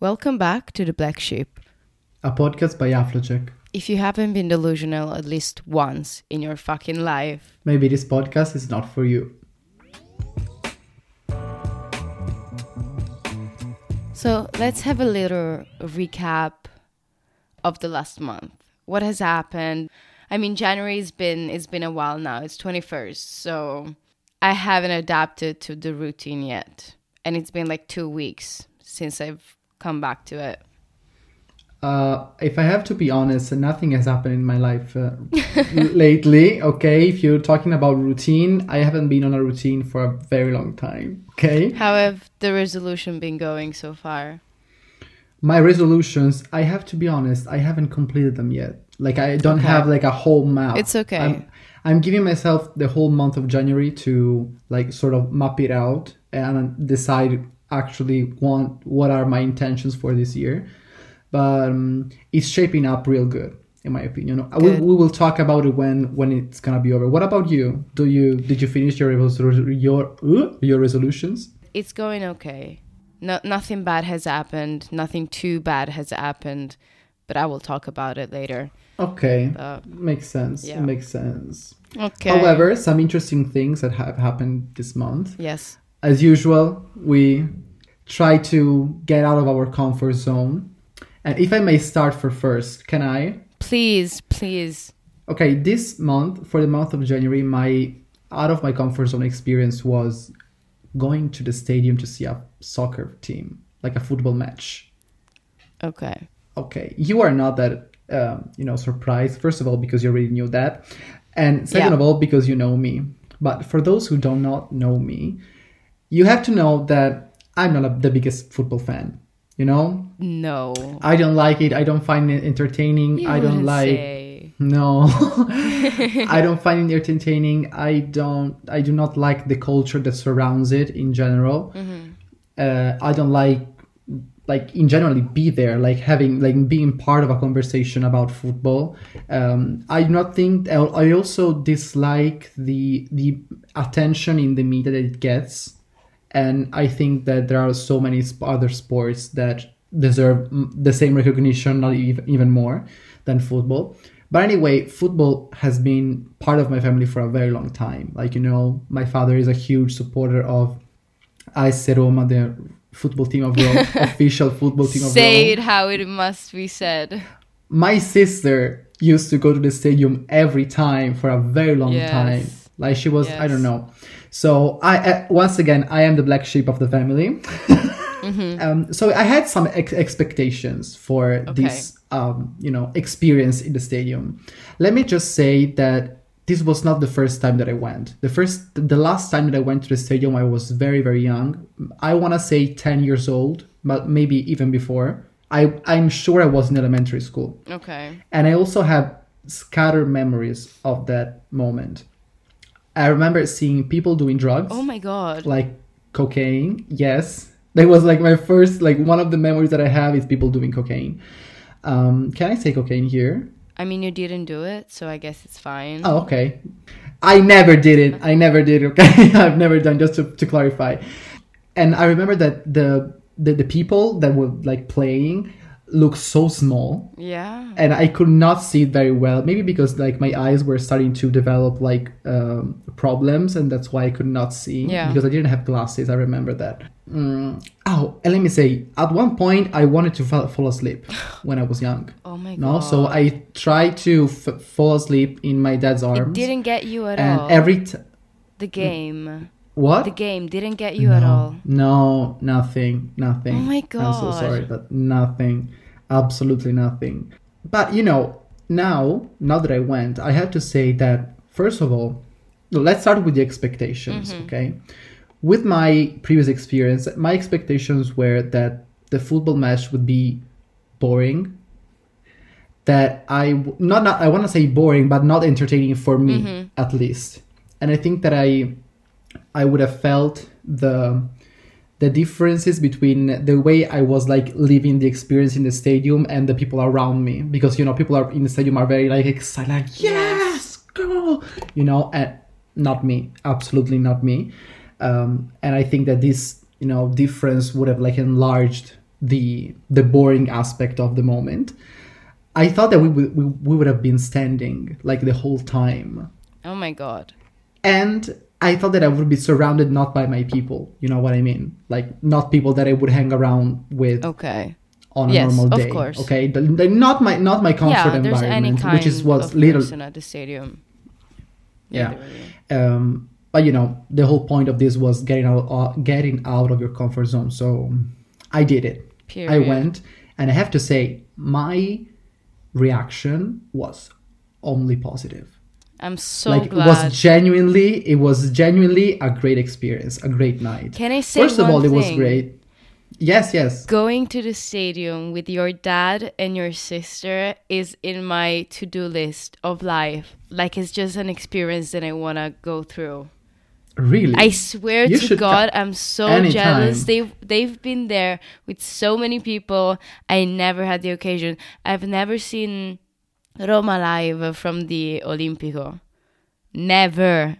Welcome back to The Black Sheep. a podcast by Aflojack. If you haven't been delusional at least once in your fucking life, Maybe this podcast is not for you. so let's have a little recap of the last month. What has happened? I mean, January's been it's been a while now. It's 21st, so I haven't adapted to the routine yet. And it's been like 2 weeks since I've come back to it. Uh, if I have to be honest, nothing has happened in my life uh, lately. Okay, if you're talking about routine, I haven't been on a routine for a very long time. Okay, How have the resolution been going so far? my resolutions, I have to be honest, I haven't completed them yet. Like I don't Okay. have like a whole map. It's okay. I'm, I'm giving myself the whole month of January to like sort of map it out and decide actually want what are my intentions for this year. But um, it's shaping up real good in my opinion. We, we will talk about it when when it's gonna be over. What about you? Do you did you finish your your your resolutions? It's going okay. No, nothing bad has happened. Nothing too bad has happened, but I will talk about it later. Okay, Uh, makes sense. yeah. Makes sense. okay. However, some interesting things that have happened this month. yes. As usual, we try to get out of our comfort zone. And if I may start for first, can I? Please, please. Okay, this month, for the month of January, my out of my comfort zone experience was going to the stadium to see a soccer team, like a football match. Okay. Okay, you are not that, um, you know, surprised. First of all, because you already knew that, and second Yeah. of all, because you know me. But for those who do not know me, you have to know that I'm not a, the biggest football fan. You know, No. I don't like it. I don't find it entertaining. You I don't like. say. No, I don't find it entertaining. I don't. I do not like the culture that surrounds it in general. Uh, I don't like like in generally be there, like having like being part of a conversation about football. Um, I do not think. I I also dislike the the attention in the media that it gets, and I think that there are so many other sports that deserve the same recognition, not even even more than football. But anyway, football has been part of my family for a very long time. Like you know, my father is a huge supporter of AS Roma, the football team of Rome, official football team of Say Rome. it how it must be said. My sister used to go to the stadium every time for a very long Yes. time. Like she was, I don't know. So I, I once again, I am the black sheep of the family. Mm-hmm. um, so I had some ex- expectations for this, um, you know, experience in the stadium. Let me just say that this was not the first time that I went. The first, the last time that I went to the stadium, I was very, very young. I want to say ten years old, but maybe even before. I, I'm sure I was in elementary school. Okay. And I also have scattered memories of that moment. I remember seeing people doing drugs, Oh my god. like cocaine. Yes, that was like my first, like one of the memories that I have is people doing cocaine. Um, can I say cocaine here? I mean, you didn't do it, so I guess it's fine. Oh, okay. I never did it. I never did. it, Okay, I've never done. Just to, to clarify, and I remember that the the, the people that were like playing looked so small Yeah. and I could not see it very well. Maybe because like my eyes were starting to develop like um, problems, and that's why I could not see. Yeah. Because I didn't have glasses. I remember that. Mm. Oh, and let me say, at one point I wanted to fall, fall asleep when I was young. Oh my god. No, so I tried to f- fall asleep in my dad's arms. It didn't get you at and all. every t- the game. What? The game didn't get you at all. No, nothing, nothing. Oh my god. I'm so sorry, but nothing, absolutely nothing. But you know, now, now that I went, I have to say that first of all, let's start with the expectations, Mm-hmm. okay? With my previous experience, my expectations were that the football match would be boring. That I not, not I want to say boring, but not entertaining for me Mm-hmm. at least. And I think that I I would have felt the the differences between the way I was like living the experience in the stadium and the people around me. Because you know people are in the stadium are very like excited like yes. Go! You know and not me. Absolutely not me. Um, and I think that this you know difference would have like enlarged the the boring aspect of the moment. I thought that we would we, we would have been standing like the whole time, Oh my god. and I thought that I would be surrounded not by my people. You know what I mean? Like not people that I would hang around with Okay. on a Yes, normal of course. Okay, The- the- not my not my comfort yeah, environment, which is was of little. person at the stadium. Yeah. literally. Um, but you know, the whole point of this was getting out, uh, getting out of your comfort zone. So I did it. Period. I went, and I have to say, my reaction was only positive. I'm so like glad. it was genuinely, it was genuinely a great experience, a great night. Can I say First of all, it was great. Yes, yes. Going to the stadium with your dad and your sister is in my to do list of life. Like it's just an experience that I want to go through. Really. I swear You to God, I'm so anytime. jealous. They've they've been there with so many people. I never had the occasion. I've never seen Roma live from the Olimpico. Never.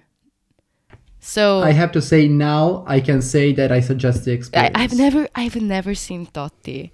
So I have to say now, I can say that I suggest the I, experience. I've never I've never seen Totti.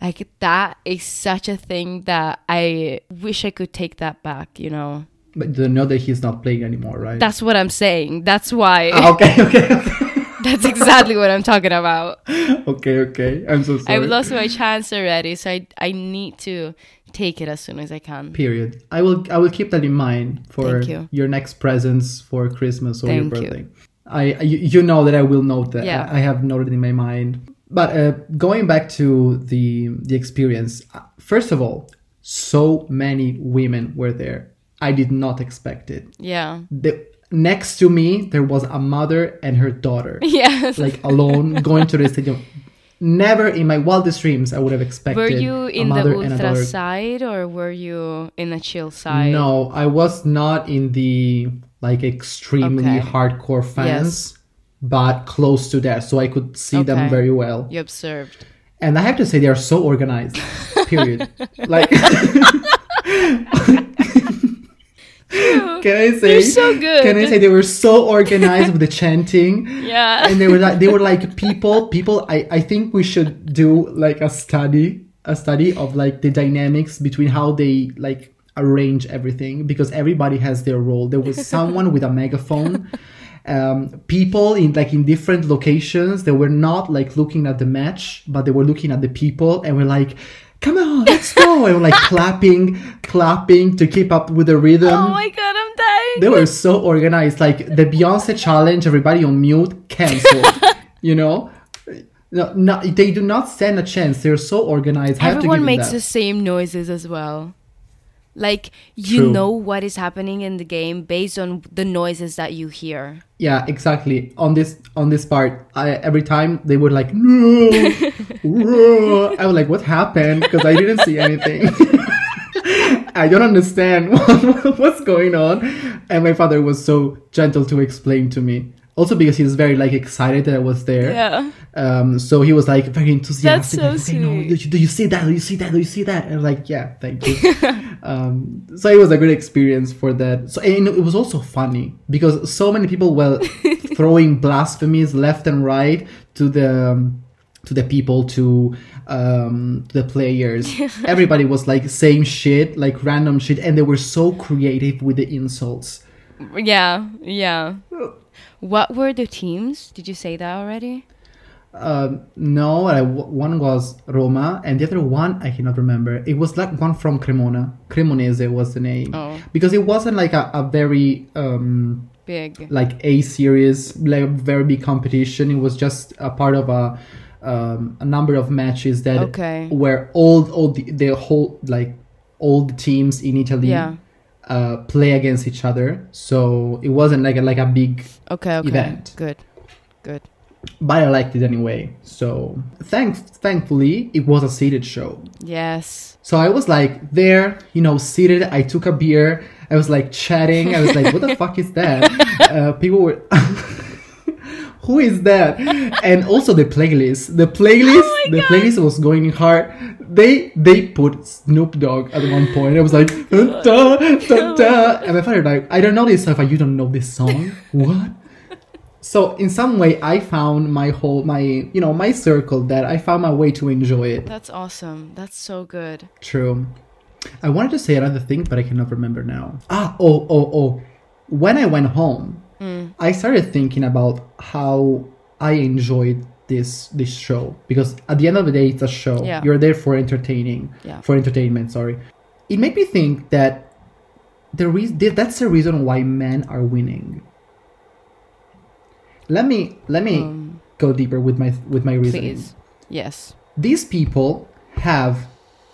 Like that is such a thing that I wish I could take that back, you know. But you know that he's not playing anymore, right? That's what I'm saying. That's why Ah, okay, okay, okay. that's exactly what I'm talking about. okay, okay. I'm so sorry. I've lost my chance already, so I I need to take it as soon as I can. Period. I will I will keep that in mind for you. your next presents for Christmas or Thank your you. birthday. I you, you know that I will note that. Yeah. I, I have noted in my mind. But uh, going back to the the experience, uh, first of all, so many women were there. I did not expect it. Yeah. The, next to me, there was a mother and her daughter, Yes. like alone, going to the stadium. Never in my wildest dreams I would have expected. were you a in the a ultra side or were you in the chill side? No, I was not in the like extremely Okay. hardcore fans, but close to that, so I could see them very well. You observed. And I have to say, they are so organized. period. like, can I say? You're so good. Can I say they were so organized with the chanting? Yeah. and they were like they were like people people I, I think we should do like a study a study of like the dynamics between how they like arrange everything because everybody has their role there was someone with a megaphone um, people in like in different locations they were not like looking at the match but they were looking at the people and were like come on let's go and like clapping clapping to keep up with the rhythm oh my god, I'm dying. they were so organized. Like the Beyonce challenge, everybody on mute, cancelled. you know, no, no, they do not stand a chance. They're so organized. I have to Everyone makes the same noises as well. Like you True. know what is happening in the game based on the noises that you hear. Yeah, exactly. On this on this part, I, every time they were like, no, no." I was like, what happened? Because I didn't see anything. I don't understand what's going on. And my father was so gentle to explain to me. Also because he was very like excited that I was there. Yeah. Um, so he was like very enthusiastic. That's so like, okay, no, do you, see that? Do you see that? Do you see that? And like, yeah, thank you. um, so it was a great experience for that. So and it was also funny because so many people were throwing blasphemies left and right to the um, to the people to um the players everybody was like same shit like random shit and they were so creative with the insults Yeah, yeah. What were the teams? Did you say that already? Um, no, I, one was Roma, and the other one I cannot remember. It was like one from Cremona. Cremonese was the name Oh. because it wasn't like a, a very um, Big. like a series, like very big competition. It was just a part of a um, a number of matches that Okay. where all all the, the whole like all the teams in Italy Yeah. Uh, play against each other. So it wasn't like a, like a big Okay, okay. event. Good. Good. but I liked it anyway. So thank thankfully it was a seated show. Yes. So I was like there, you know, seated. I took a beer. I was like chatting. I was like, what the fuck is that? Uh, people were. Who is that? And also the playlist. The playlist. Oh the God. playlist was going hard. They they put Snoop Dogg at one point. I was like, da, da, da. and my father like, I don't know this. Like, you don't know this song? What? So in some way, I found my whole my you know my circle that I found my way to enjoy it. That's awesome. That's so good. True. I wanted to say another thing, but I cannot remember now. Ah, oh, oh, oh. When I went home, I started thinking about how I enjoyed this this show because at the end of the day, it's a show. Yeah. You're there for entertaining, Yeah. for entertainment. Sorry. It made me think that the reason that's the reason why men are winning. Let me let me go deeper with my with my reasoning Um, Please. Yes. these people have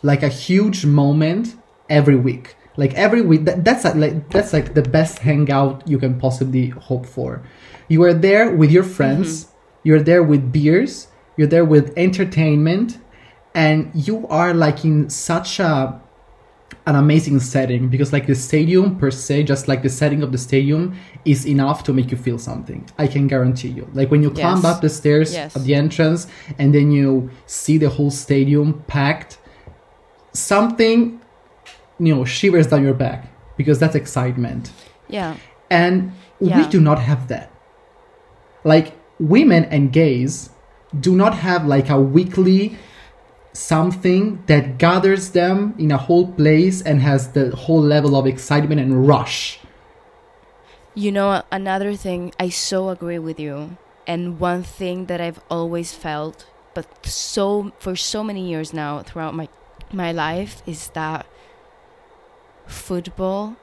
like a huge moment every week like every week that, that's like that's like the best hangout you can possibly hope for. You are there with your friends mm-hmm. you're there with beers you're there with entertainment and you are like in such a an amazing setting because like the stadium per se just like the setting of the stadium is enough to make you feel something. I can guarantee you. Like when you climb up the stairs Yes. at the entrance and then you see the whole stadium packed something you know shivers down your back because that's excitement Yeah. and we do not have that like women and gays do not have like a weekly something that gathers them in a whole place and has the whole level of excitement and rush You know, another thing, I so agree with you. And one thing that I've always felt, but so for so many years now throughout my my life is that football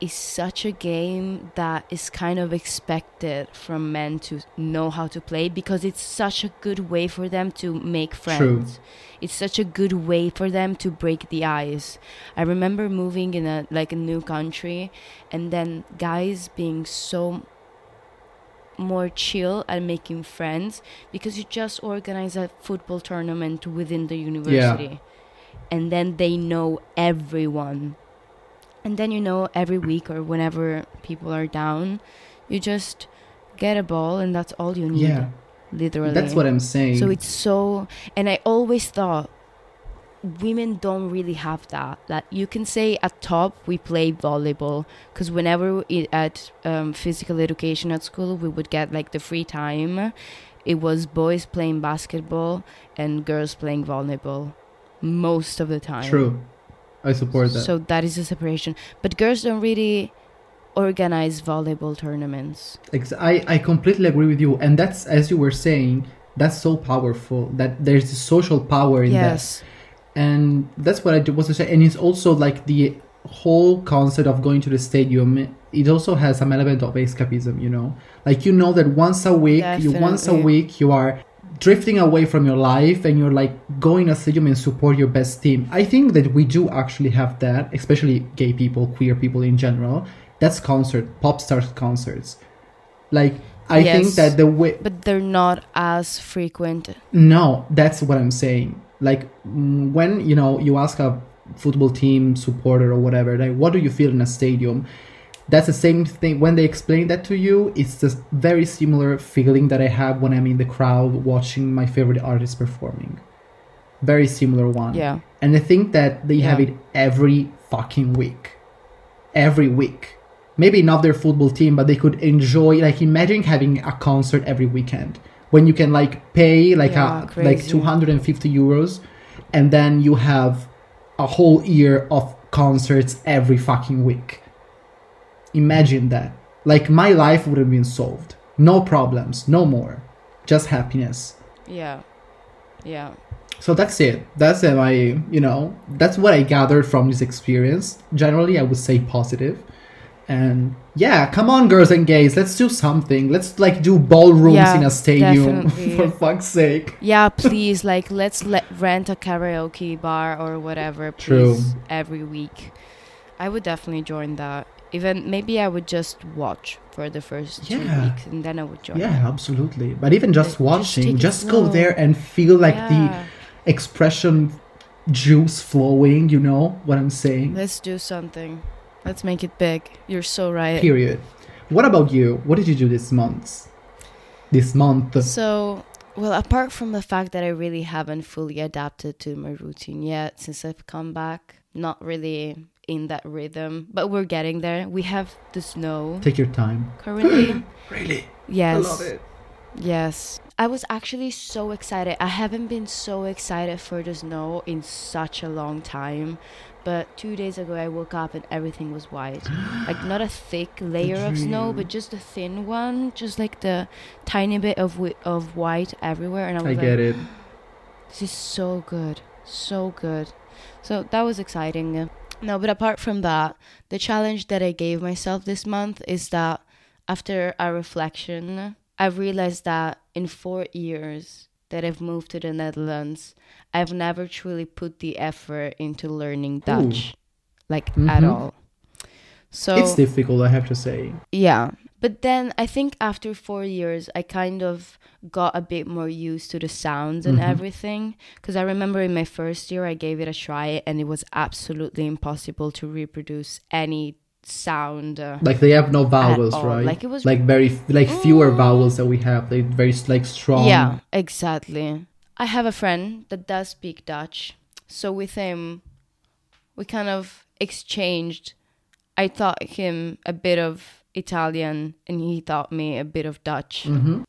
is such a game that is kind of expected from men to know how to play because it's such a good way for them to make friends. It's such a good way for them to break the ice. I remember moving in a like a new country and then guys being so more chill at making friends because you just organize a football tournament within the university and then they know everyone and then you know every week or whenever people are down you just get a ball and that's all you need yeah literally that's what i'm saying so it's so, and I always thought women don't really have that. That you can say at top we play volleyball because whenever we, at um, physical education at school we would get like the free time. It was boys playing basketball and girls playing volleyball most of the time. true i support that So that is a separation. But girls don't really organize volleyball tournaments. Ex- I, I completely agree with you and that's as you were saying that's so powerful that there's a social power in that and that's what I was to say. And it's also like the whole concept of going to the stadium. It also has some element of escapism, you know, like you know that once a week, you once a week you are drifting away from your life and you're like going to a stadium and support your best team. I think that we do actually have that, especially gay people, queer people in general. That's concert, pop stars concerts. Like I think that the way But they're not as frequent. no, that's what I'm saying. Like mm, when you know you ask a football team supporter or whatever, like what do you feel in a stadium? That's the same thing when they explain that to you. It's just very similar feeling that I have when I'm in the crowd watching my favorite artist performing. Very similar one. Yeah. And I think that they have it every fucking week. Every week. Maybe not their football team, but they could enjoy like imagine having a concert every weekend when you can like pay like Yeah, a like 250 euros and then you have a whole year of concerts every fucking week. Imagine that. Like my life would have been solved. No problems, no more. Just happiness. Yeah. Yeah. So that's it. That's my, you know, that's what I gathered from this experience. Generally, I would say positive. And yeah, come on, girls and gays, let's do something. Let's like do ballrooms Yeah, in a stadium, for fuck's sake. Yeah, please, like, let's let rent a karaoke bar or whatever, True. every week. I would definitely join that. Even maybe I would just watch for the first two weeks and then I would join. Yeah, absolutely. But even just Just take watching, it just, go there and feel like Yeah. the expression juice flowing. You know what I'm saying? Let's do something. Let's make it big. You're so right. Period. What about you? What did you do this month? This month. So, well, apart from the fact that I really haven't fully adapted to my routine yet since I've come back, not really in that rhythm, but we're getting there. We have the snow Take your time. currently. Really? yes. I love it. Yes. I was actually so excited. I haven't been so excited for the snow in such a long time. But two days ago, I woke up and everything was white. like, not a thick layer of snow, but just a thin one. Just like the tiny bit of, wi- of white everywhere. And I was I like, get it. this is so good. So good. So that was exciting. No, but apart from that, the challenge that I gave myself this month is that after a reflection, I realized that in four years that I've moved to the Netherlands, I've never truly put the effort into learning Dutch, like at Mhm. all. So it's difficult, I have to say. yeah. But then I think after four years, I kind of got a bit more used to the sounds and Mhm. everything. Because I remember in my first year, I gave it a try and it was absolutely impossible to reproduce any sound. Uh, Like they have no vowels, right? Like, it was- like very like fewer Mm. vowels that we have. They very like strong. yeah, exactly. I have a friend that does speak Dutch. So with him, we kind of exchanged. I taught him a bit of Italian and he taught me a bit of Dutch. hmm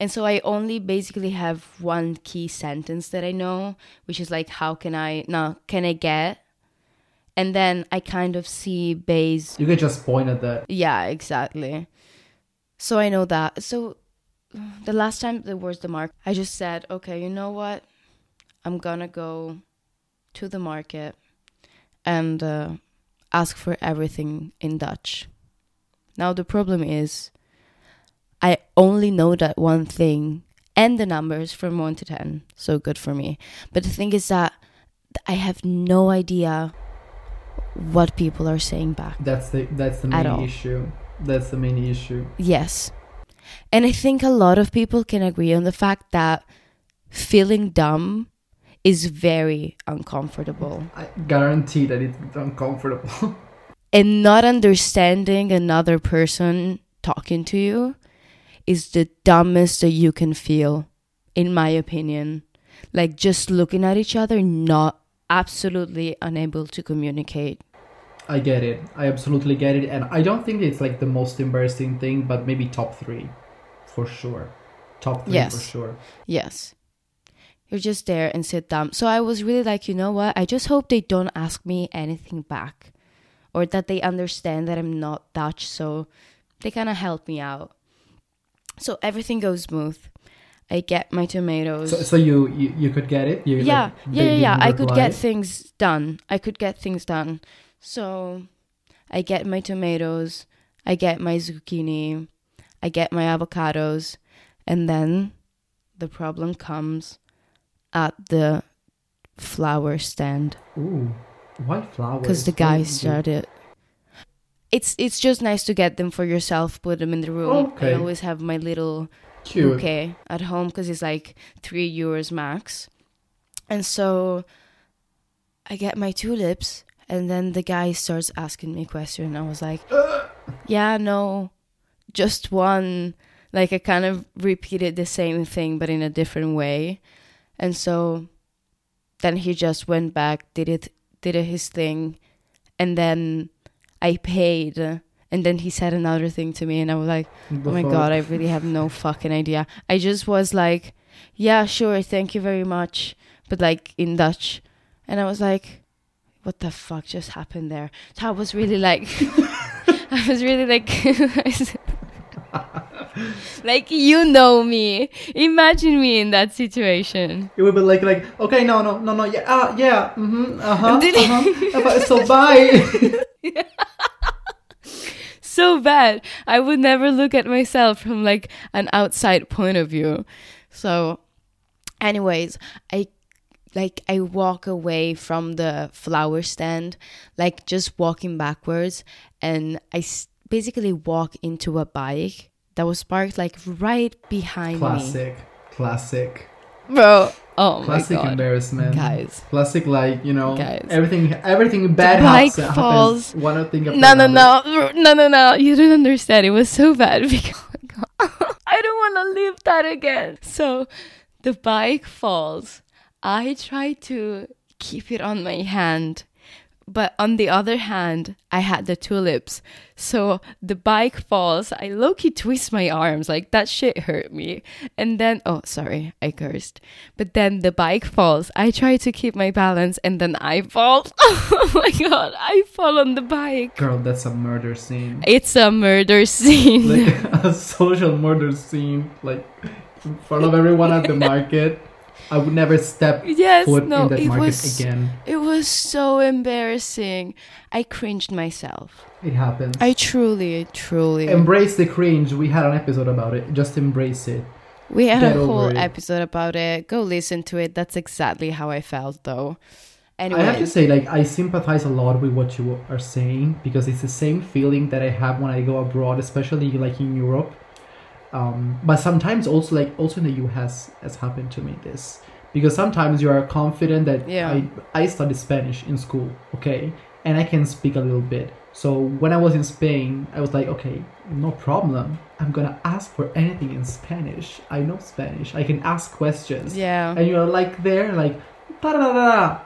And so I only basically have one key sentence that I know, which is like, how can I, no, can I get? And then I kind of see base. You can just point at that. Yeah, exactly. So I know that. So the last time there was the market, I just said, okay, you know what? I'm gonna go to the market and uh, ask for everything in Dutch. Now the problem is, I only know that one thing and the numbers from 1 to 10. So good for me. But the thing is that I have no idea what people are saying back. That's the that's the main issue. That's the main issue. Yes. And I think a lot of people can agree on the fact that feeling dumb is very uncomfortable. I guarantee that it's uncomfortable. And not understanding another person talking to you is the dumbest that you can feel, in my opinion. Like just looking at each other, not absolutely unable to communicate. I get it. I absolutely get it, and I don't think it's like the most embarrassing thing, but maybe top three, for sure. Top three Yes. for sure. Yes. You're just there and sit down. So I was really like, you know what? I just hope they don't ask me anything back or that they understand that I'm not Dutch. So they kind of help me out. So everything goes smooth. I get my tomatoes. So, so you, you you could get it. You, yeah, like, yeah, yeah, yeah. I could get things done. I could get things done. So I get my tomatoes, I get my zucchini, I get my avocados, and then the problem comes at the flower stand Ooh, why flowers? because the guy started. It's it's just nice to get them for yourself, put them in the room. Okay. I always have my little Cute. bouquet at home because it's like three euros max. And so I get my tulips, and then the guy starts asking me questions. I was like, "Yeah, no, just one." Like I kind of repeated the same thing, but in a different way. And so then he just went back, did it, did his thing, and then I paid. And then he said another thing to me, and I was like. The Oh my fuck? god, I really have no fucking idea. I just was like, yeah, sure, thank you very much, but like in Dutch. And I was like, what the fuck just happened there? So I was really like, I was really like, like you know me. Imagine me in that situation. It would be like like okay no no no no yeah ah yeah mm-hmm uh huh Did- uh-huh. so bye. so bad. I would never look at myself from like an outside point of view. So, anyways, I like I walk away from the flower stand, like just walking backwards, and I s- basically walk into a bike that was parked like right behind classic, classic, me, bro. Oh classic my god, embarrassment, guys. Classic like you know Guys. everything everything bad the bike happens, falls. happens one thing after No, no, another. no, no, no, no. You don't understand. It was so bad because I don't want to live that again. So the bike falls. I try to keep it on my hand, but on the other hand, I had the tulips. So the bike falls. I low key twist my arms. Like that shit hurt me. And then, oh, sorry, I cursed. But then the bike falls. I try to keep my balance and then I fall. oh my god, I fall on the bike. Girl, that's a murder scene. It's a murder scene. Like a social murder scene. Like in front of everyone at the market. I would never step Yes, foot no, in that it market was- again. it was so embarrassing. I cringed myself. It happens. I truly, truly. Embrace the cringe. We had an episode about it. Just embrace it. We had Get a whole episode about it. Go listen to it. That's exactly how I felt, though. Anyway, I have to say, like, I sympathize a lot with what you are saying because it's the same feeling that I have when I go abroad, especially like in Europe. Um, but sometimes also, like, also in the US has happened to me this because sometimes you are confident that Yeah. I I studied Spanish in school, okay, and I can speak a little bit. So when I was in Spain, I was like, okay, no problem. I'm gonna ask for anything in Spanish. I know Spanish. I can ask questions yeah, and you're like there like "Ta-da-da-da."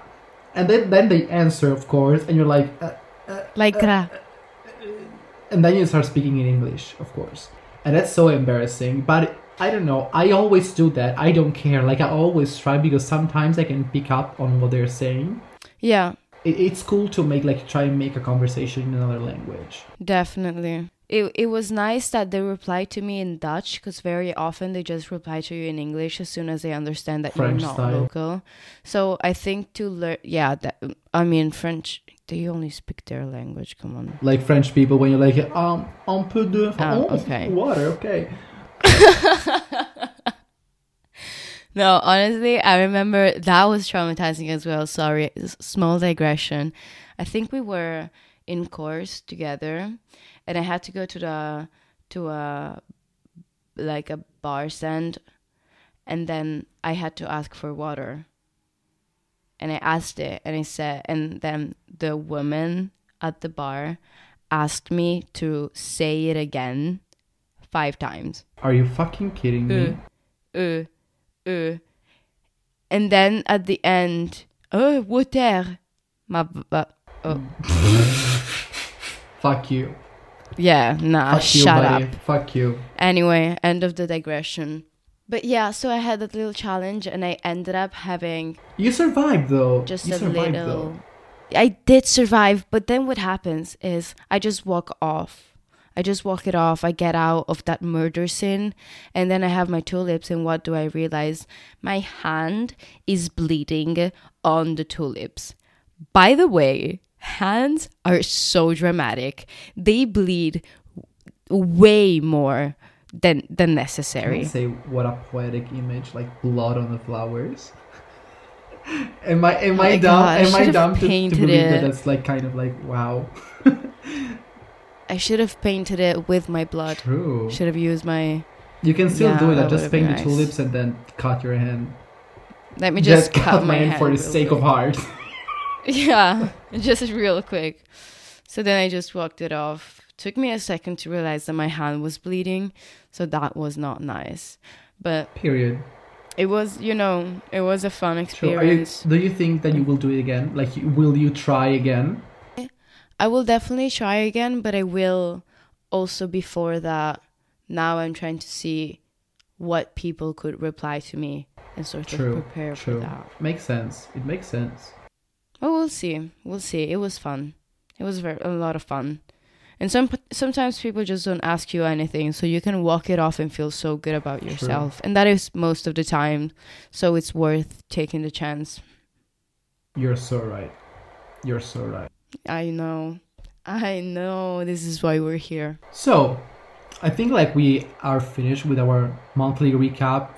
and then then they answer of course and you're like uh, uh like uh, that. Uh, and then you start speaking in english of course and that's so embarrassing but i don't know i always do that i don't care like i always try because sometimes i can pick up on what they're saying Yeah, it, it's cool to make like try and make a conversation in another language definitely. It it was nice that they replied to me in Dutch because very often they just reply to you in English as soon as they understand that French you're not style. local. So I think to learn, yeah, that I mean French. They only speak their language. Come on. like french people when you're like um un peu de Ah, oh, okay. water okay No, honestly, I remember that was traumatizing as well. Sorry, small digression. I think we were in course together, and I had to go to the to a like a bar stand, and then I had to ask for water. And I asked it, and I said, and then the woman at the bar asked me to say it again five times. are you fucking kidding me uh, uh. uh. And then at the end, oh, water. My, oh. fuck you Yeah, nah, fuck you shut buddy up. fuck you Anyway, end of the digression. But yeah, so I had that little challenge and I ended up having You survived though. just you a survived, little. I did survive, but then what happens is I just walk off. I just walk it off. I get out of that murder scene, and then I have my tulips. And what do I realize? My hand is bleeding on the tulips. By the way, hands are so dramatic. They bleed way more than than necessary. I say what a poetic image, like blood on the flowers. am I am Oh I dumb? God, am I should've dumb to, to believe that it. that's like kind of like wow? I should have painted it with my blood. True. Should have used my. You can still Yeah, do it. I just paint the nice. tulips and then cut your hand. Let me just, cut, my hand hand for the sake quick. of art. Yeah, just real quick. So then I just walked it off. Took me a second to realize that my hand was bleeding, so that was not nice. But Period. it was, you know, it was a fun So are you, experience. do you think that you will do it again? Like, will you try again? I will definitely try again, but I will also before that. Now I'm trying to see what people could reply to me and sort True, of prepare true. for that. Makes sense. It makes sense. Oh, we'll see. We'll see. It was fun. It was very a lot of fun. And some sometimes people just don't ask you anything, so you can walk it off and feel so good about True. yourself. And that is most of the time, so it's worth taking the chance. You're so right. You're so right. I know. I know. This is why we're here. So, I think like we are finished with our monthly recap.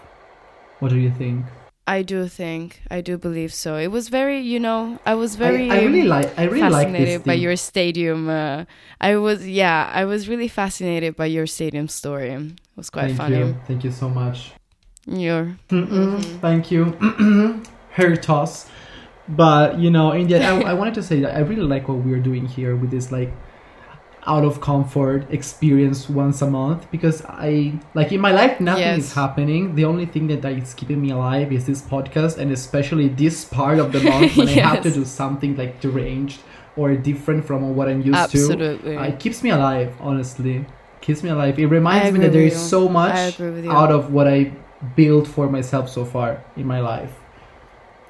What do you think? I do think. I do believe so. It was very, you know, I was very I, really like. I really like fascinated this. by thing. your stadium. Uh, I was, yeah, I was really fascinated by your stadium story. It was quite Thank funny. you. Thank you so much. You're Mm-mm, Thank you. Hair toss. But you know, in the end, I, I wanted to say that I really like what we're doing here with this like out of comfort experience once a month because I like in my life nothing Yes. is happening. The only thing that is keeping me alive is this podcast and especially this part of the month when I have to do something like deranged or different from what I'm used Absolutely. to. Uh, it keeps me alive, honestly. Keeps me alive. It reminds me that there is you. so much agree with you. out of what I built for myself so far in my life.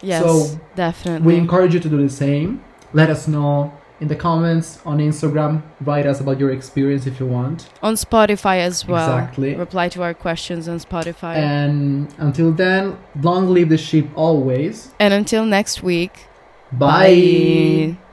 yes, so, definitely. We encourage you to do the same. Let us know in the comments on Instagram. Write us about your experience if you want. on Spotify as well. Exactly. Reply to our questions on Spotify. And until then, long live the sheep always. and until next week. Bye. Bye.